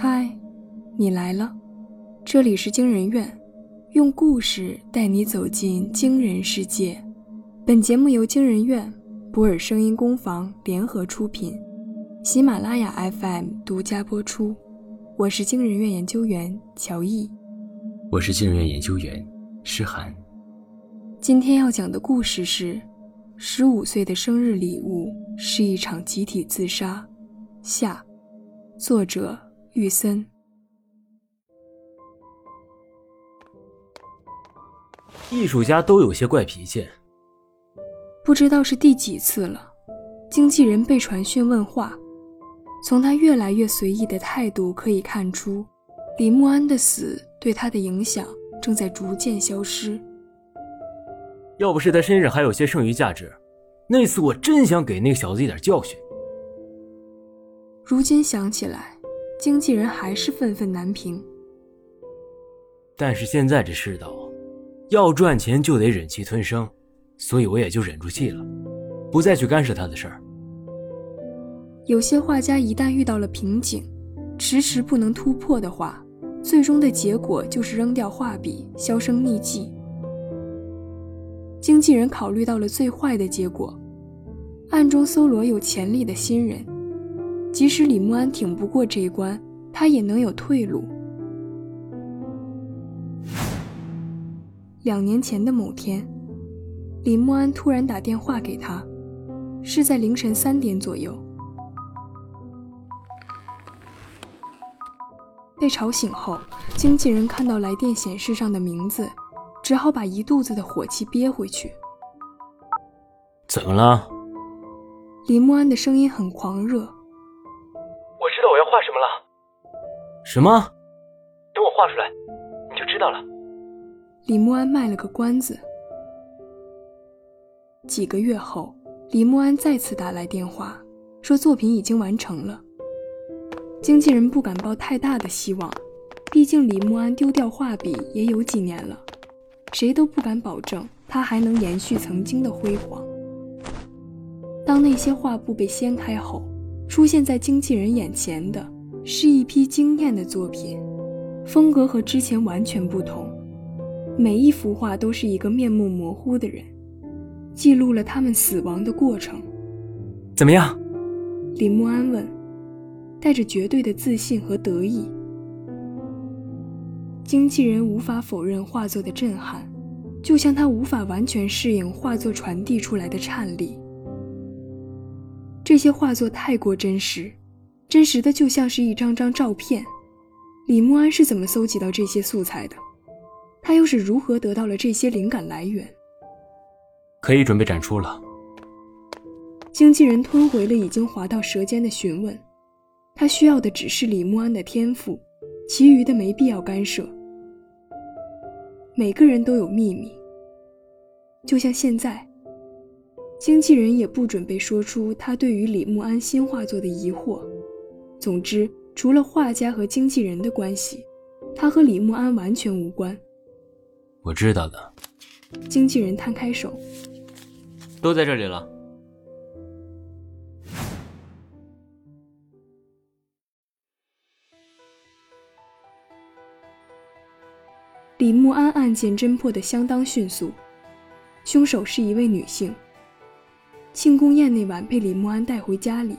嗨，你来了，这里是惊人院，用故事带你走进惊人世界。本节目由惊人院、博尔声音工坊联合出品，喜马拉雅 FM 独家播出。我是惊人院研究员乔毅，我是惊人院研究员诗涵。今天要讲的故事是：十五岁的生日礼物是一场集体自杀。下，作者玉森。艺术家都有些怪脾气。不知道是第几次了，经纪人被传讯问话。从他越来越随意的态度可以看出，李慕安的死对他的影响正在逐渐消失。要不是他身上还有些剩余价值，那次我真想给那个小子一点教训。如今想起来，经纪人还是愤愤难平。但是现在这世道，要赚钱就得忍气吞声。所以我也就忍住气了，不再去干涉他的事儿。有些画家一旦遇到了瓶颈，迟迟不能突破的话，最终的结果就是扔掉画笔，销声匿迹。经纪人考虑到了最坏的结果，暗中搜罗有潜力的新人，即使李慕安挺不过这一关，他也能有退路。两年前的某天。李慕安突然打电话给他，是在凌晨三点左右。被吵醒后，经纪人看到来电显示上的名字，只好把一肚子的火气憋回去。怎么了？李慕安的声音很狂热。什么？等我画出来，你就知道了。李慕安卖了个关子。几个月后，李慕安再次打来电话，说作品已经完成了。经纪人不敢抱太大的希望，毕竟李慕安丢掉画笔也有几年了，谁都不敢保证他还能延续曾经的辉煌。当那些画布被掀开后，出现在经纪人眼前的是一批惊艳的作品，风格和之前完全不同，每一幅画都是一个面目模糊的人。记录了他们死亡的过程，怎么样？李慕安问，带着绝对的自信和得意。经纪人无法否认画作的震撼，就像他无法完全适应画作传递出来的颤栗。这些画作太过真实，真实的就像是一张张照片。李慕安是怎么搜集到这些素材的？他又是如何得到了这些灵感来源？可以准备展出了。经纪人吞回了已经滑到舌尖的询问，他需要的只是李慕安的天赋，其余的没必要干涉。每个人都有秘密，就像现在，经纪人也不准备说出他对于李慕安新画作的疑惑。总之，除了画家和经纪人的关系，他和李慕安完全无关。我知道的。经纪人摊开手。都在这里了。李慕安案件侦破的相当迅速，凶手是一位女性。庆功宴那晚被李慕安带回家里，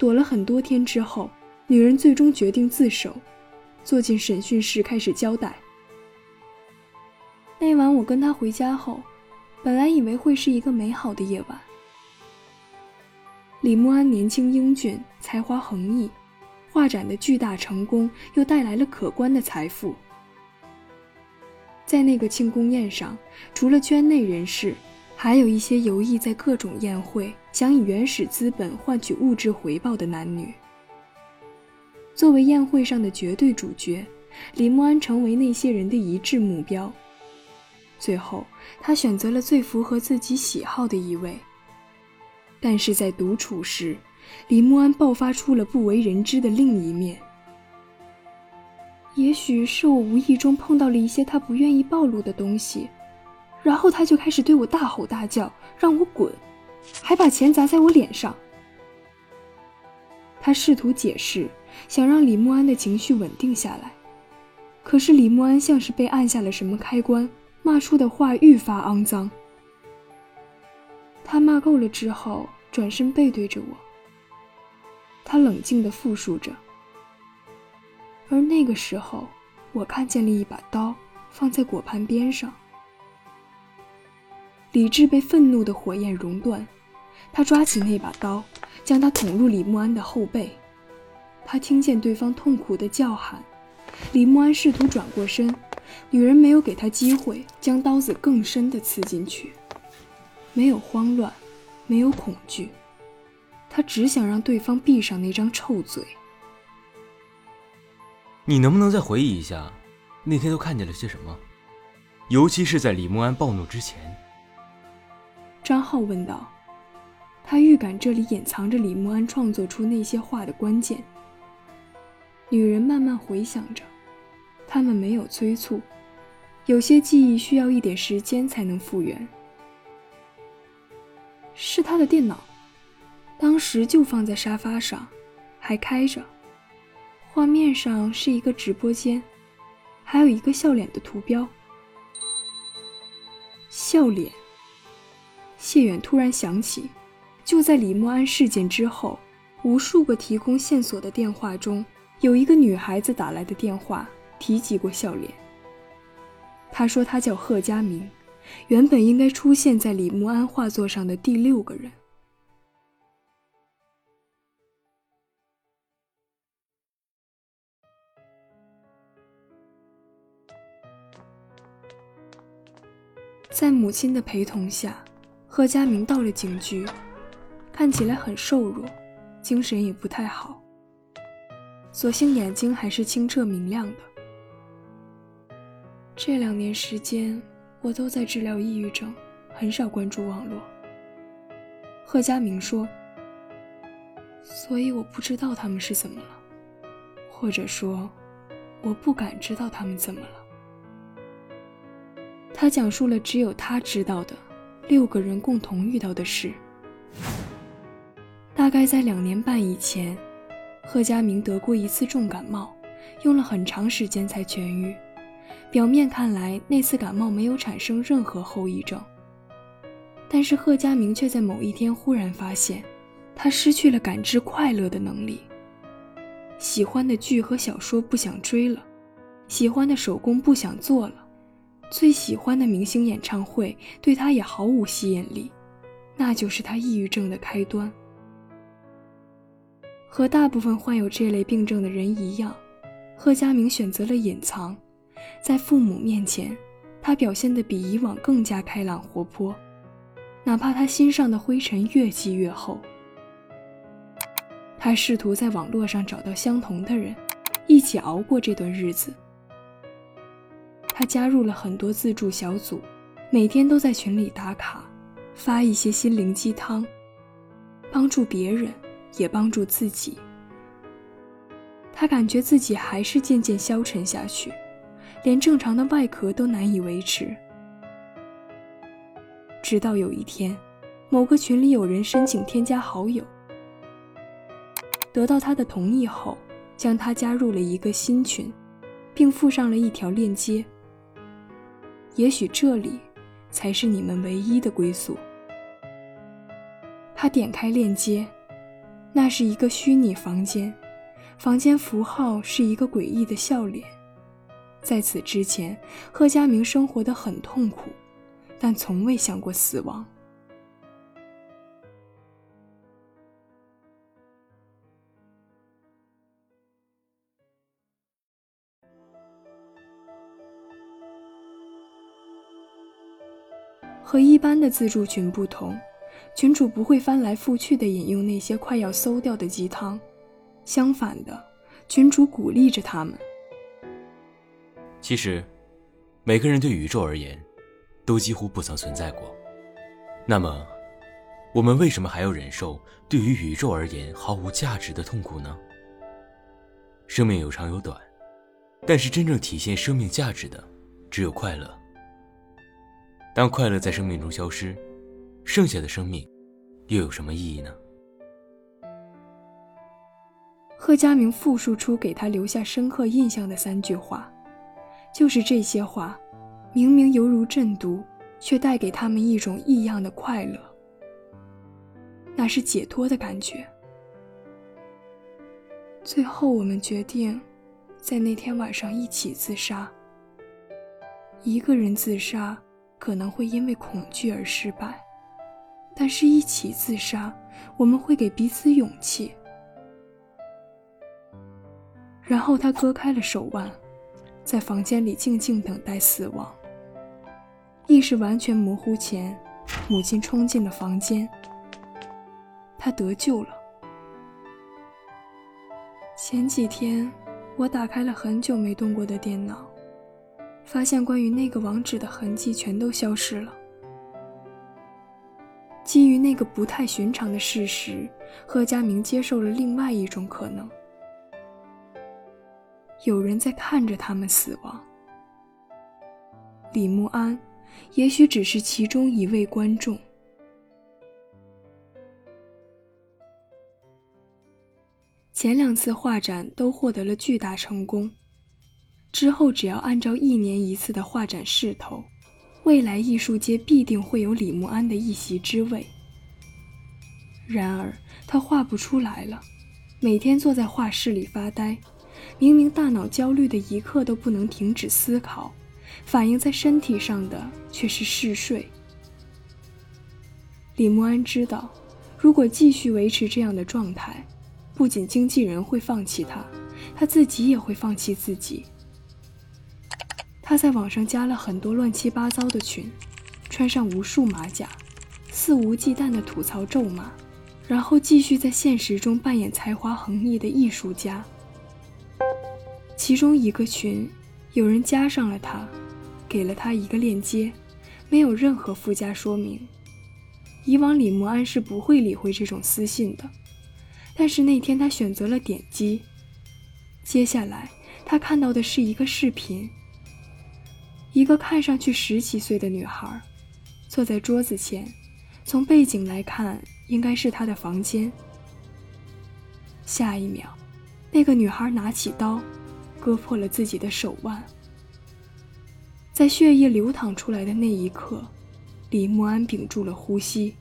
躲了很多天之后，女人最终决定自首，坐进审讯室开始交代。那晚我跟他回家后。本来以为会是一个美好的夜晚。李慕安年轻英俊，才华横溢，画展的巨大成功又带来了可观的财富。在那个庆功宴上，除了圈内人士，还有一些游弋在各种宴会，想以原始资本换取物质回报的男女。作为宴会上的绝对主角，李慕安成为那些人的一致目标。最后，他选择了最符合自己喜好的一位。但是在独处时，李慕安爆发出了不为人知的另一面。也许是我无意中碰到了一些他不愿意暴露的东西，然后他就开始对我大吼大叫，让我滚，还把钱砸在我脸上。他试图解释，想让李默安的情绪稳定下来。可是李默安像是被按下了什么开关，骂出的话愈发肮脏。他骂够了之后，转身背对着我。他冷静地复述着。而那个时候，我看见了一把刀放在果盘边上。理智被愤怒的火焰熔断，他抓起那把刀，将它捅入李默安的后背。他听见对方痛苦的叫喊，李默安试图转过身，女人没有给他机会，将刀子更深地刺进去。没有慌乱，没有恐惧，他只想让对方闭上那张臭嘴。你能不能再回忆一下，那天都看见了些什么？尤其是在李默安暴怒之前。张浩问道。他预感这里隐藏着李默安创作出那些画的关键。女人慢慢回想着，他们没有催促，有些记忆需要一点时间才能复原。是他的电脑，当时就放在沙发上，还开着。画面上是一个直播间，还有一个笑脸的图标。笑脸。谢远突然想起，就在李默安事件之后，无数个提供线索的电话中，有一个女孩子打来的电话提及过笑脸。她说她叫贺佳明，原本应该出现在李默安画作上的第六个人。在母亲的陪同下，贺佳明到了警局，看起来很瘦弱，精神也不太好。所幸眼睛还是清澈明亮的。这两年时间，我都在治疗抑郁症，很少关注网络。贺佳明说：“所以我不知道他们是怎么了，或者说，我不敢知道他们怎么了。”他讲述了只有他知道的六个人共同遇到的事。大概在两年半以前，贺佳明得过一次重感冒，用了很长时间才痊愈。表面看来，那次感冒没有产生任何后遗症。但是贺佳明却在某一天忽然发现，他失去了感知快乐的能力。喜欢的剧和小说不想追了，喜欢的手工不想做了。最喜欢的明星演唱会对他也毫无吸引力，那就是他抑郁症的开端。和大部分患有这类病症的人一样，贺佳明选择了隐藏，在父母面前，他表现得比以往更加开朗活泼，哪怕他心上的灰尘越积越厚。他试图在网络上找到相同的人，一起熬过这段日子。他加入了很多自助小组，每天都在群里打卡，发一些心灵鸡汤，帮助别人，也帮助自己。他感觉自己还是渐渐消沉下去，连正常的外壳都难以维持。直到有一天，某个群里有人申请添加好友，得到他的同意后，将他加入了一个新群，并附上了一条链接。也许这里才是你们唯一的归宿。他点开链接，那是一个虚拟房间，房间符号是一个诡异的笑脸。在此之前，贺佳明生活的很痛苦，但从未想过死亡。和一般的自助群不同，群主不会翻来覆去的引用那些快要馊掉的鸡汤，相反的，群主鼓励着他们。其实，每个人对宇宙而言，都几乎不曾存在过。那么，我们为什么还要忍受对于宇宙而言毫无价值的痛苦呢？生命有长有短，但是真正体现生命价值的，只有快乐。当快乐在生命中消失，剩下的生命又有什么意义呢？贺佳明复述出给他留下深刻印象的三句话，就是这些话，明明犹如阵毒，却带给他们一种异样的快乐，那是解脱的感觉。最后，我们决定，在那天晚上一起自杀。一个人自杀可能会因为恐惧而失败，但是一起自杀，我们会给彼此勇气。然后他割开了手腕，在房间里静静等待死亡。意识完全模糊前，母亲冲进了房间。他得救了。前几天，我打开了很久没动过的电脑，发现关于那个网址的痕迹全都消失了。基于那个不太寻常的事实，贺佳明接受了另外一种可能。有人在看着他们死亡。李慕安，也许只是其中一位观众。前两次画展都获得了巨大成功，之后只要按照一年一次的画展势头，未来艺术界必定会有李慕安的一席之位。然而他画不出来了，每天坐在画室里发呆。明明大脑焦虑的一刻都不能停止思考，反映在身体上的却是嗜睡。李默安知道，如果继续维持这样的状态，不仅经纪人会放弃他，他自己也会放弃自己。他在网上加了很多乱七八糟的群，穿上无数马甲，肆无忌惮地吐槽咒骂，然后继续在现实中扮演才华横溢的艺术家。其中一个群，有人加上了他，给了他一个链接，没有任何附加说明。以往李默安是不会理会这种私信的，但是那天他选择了点击。接下来他看到的是一个视频，一个看上去十几岁的女孩，坐在桌子前，从背景来看应该是她的房间。下一秒，那个女孩拿起刀。割破了自己的手腕，在血液流淌出来的那一刻，李默安屏住了呼吸。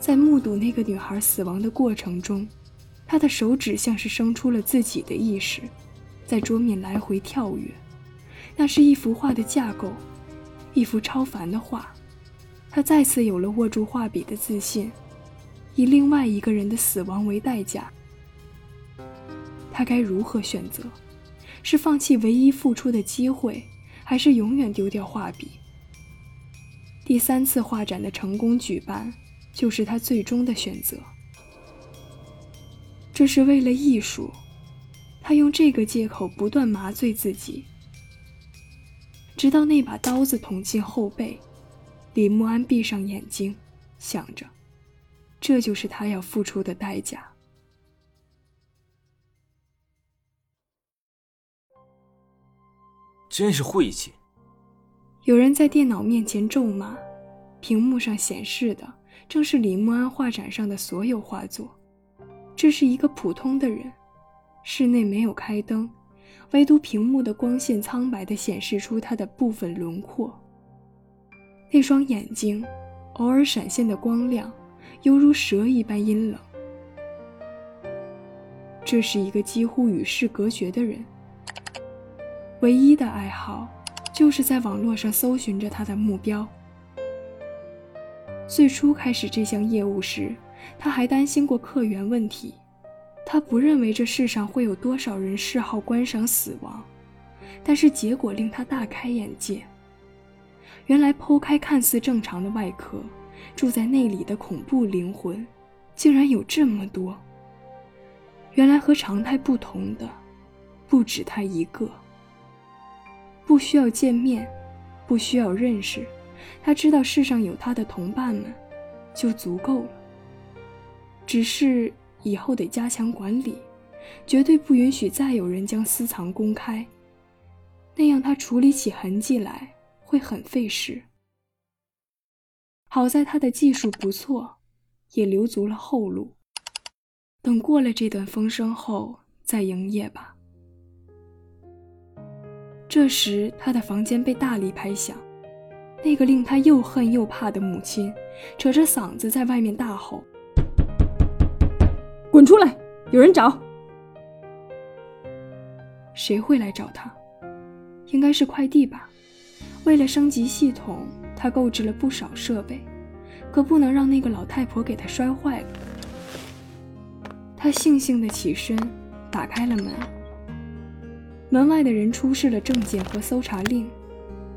在目睹那个女孩死亡的过程中，他的手指像是生出了自己的意识，在桌面来回跳跃。那是一幅画的架构，一幅超凡的画。他再次有了握住画笔的自信，以另外一个人的死亡为代价。他该如何选择？是放弃唯一付出的机会，还是永远丢掉画笔？第三次画展的成功举办，就是他最终的选择。这是为了艺术，他用这个借口不断麻醉自己，直到那把刀子捅进后背。李默安闭上眼睛，想着，这就是他要付出的代价。真是晦气！有人在电脑面前咒骂，屏幕上显示的正是李默安画展上的所有画作。这是一个普通的人，室内没有开灯，唯独屏幕的光线苍白地显示出他的部分轮廓。那双眼睛，偶尔闪现的光亮，犹如蛇一般阴冷。这是一个几乎与世隔绝的人。唯一的爱好，就是在网络上搜寻着他的目标。最初开始这项业务时，他还担心过客源问题。他不认为这世上会有多少人嗜好观赏死亡，但是结果令他大开眼界。原来剖开看似正常的外壳，住在内里的恐怖灵魂，竟然有这么多。原来和常态不同的，不止他一个。不需要见面，不需要认识，他知道世上有他的同伴们，就足够了。只是以后得加强管理，绝对不允许再有人将私藏公开，那样他处理起痕迹来会很费时。好在他的技术不错，也留足了后路。等过了这段风声后再营业吧。这时，他的房间被大力拍响，那个令他又恨又怕的母亲扯着嗓子在外面大吼：“滚出来！有人找！”谁会来找他？应该是快递吧。为了升级系统，他购置了不少设备，可不能让那个老太婆给他摔坏了。他悻悻地起身，打开了门。门外的人出示了证件和搜查令，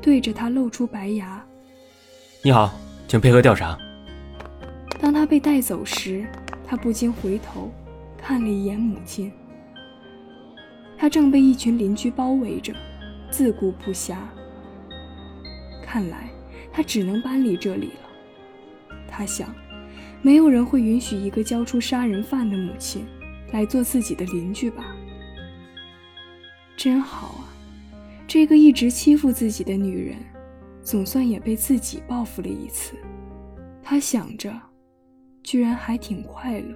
对着他露出白牙：“你好，请配合调查。”当他被带走时，他不禁回头看了一眼母亲。他正被一群邻居包围着，自顾不暇。看来他只能搬离这里了。他想，没有人会允许一个交出杀人犯的母亲来做自己的邻居吧？真好啊，这个一直欺负自己的女人，总算也被自己报复了一次。他想着，居然还挺快乐。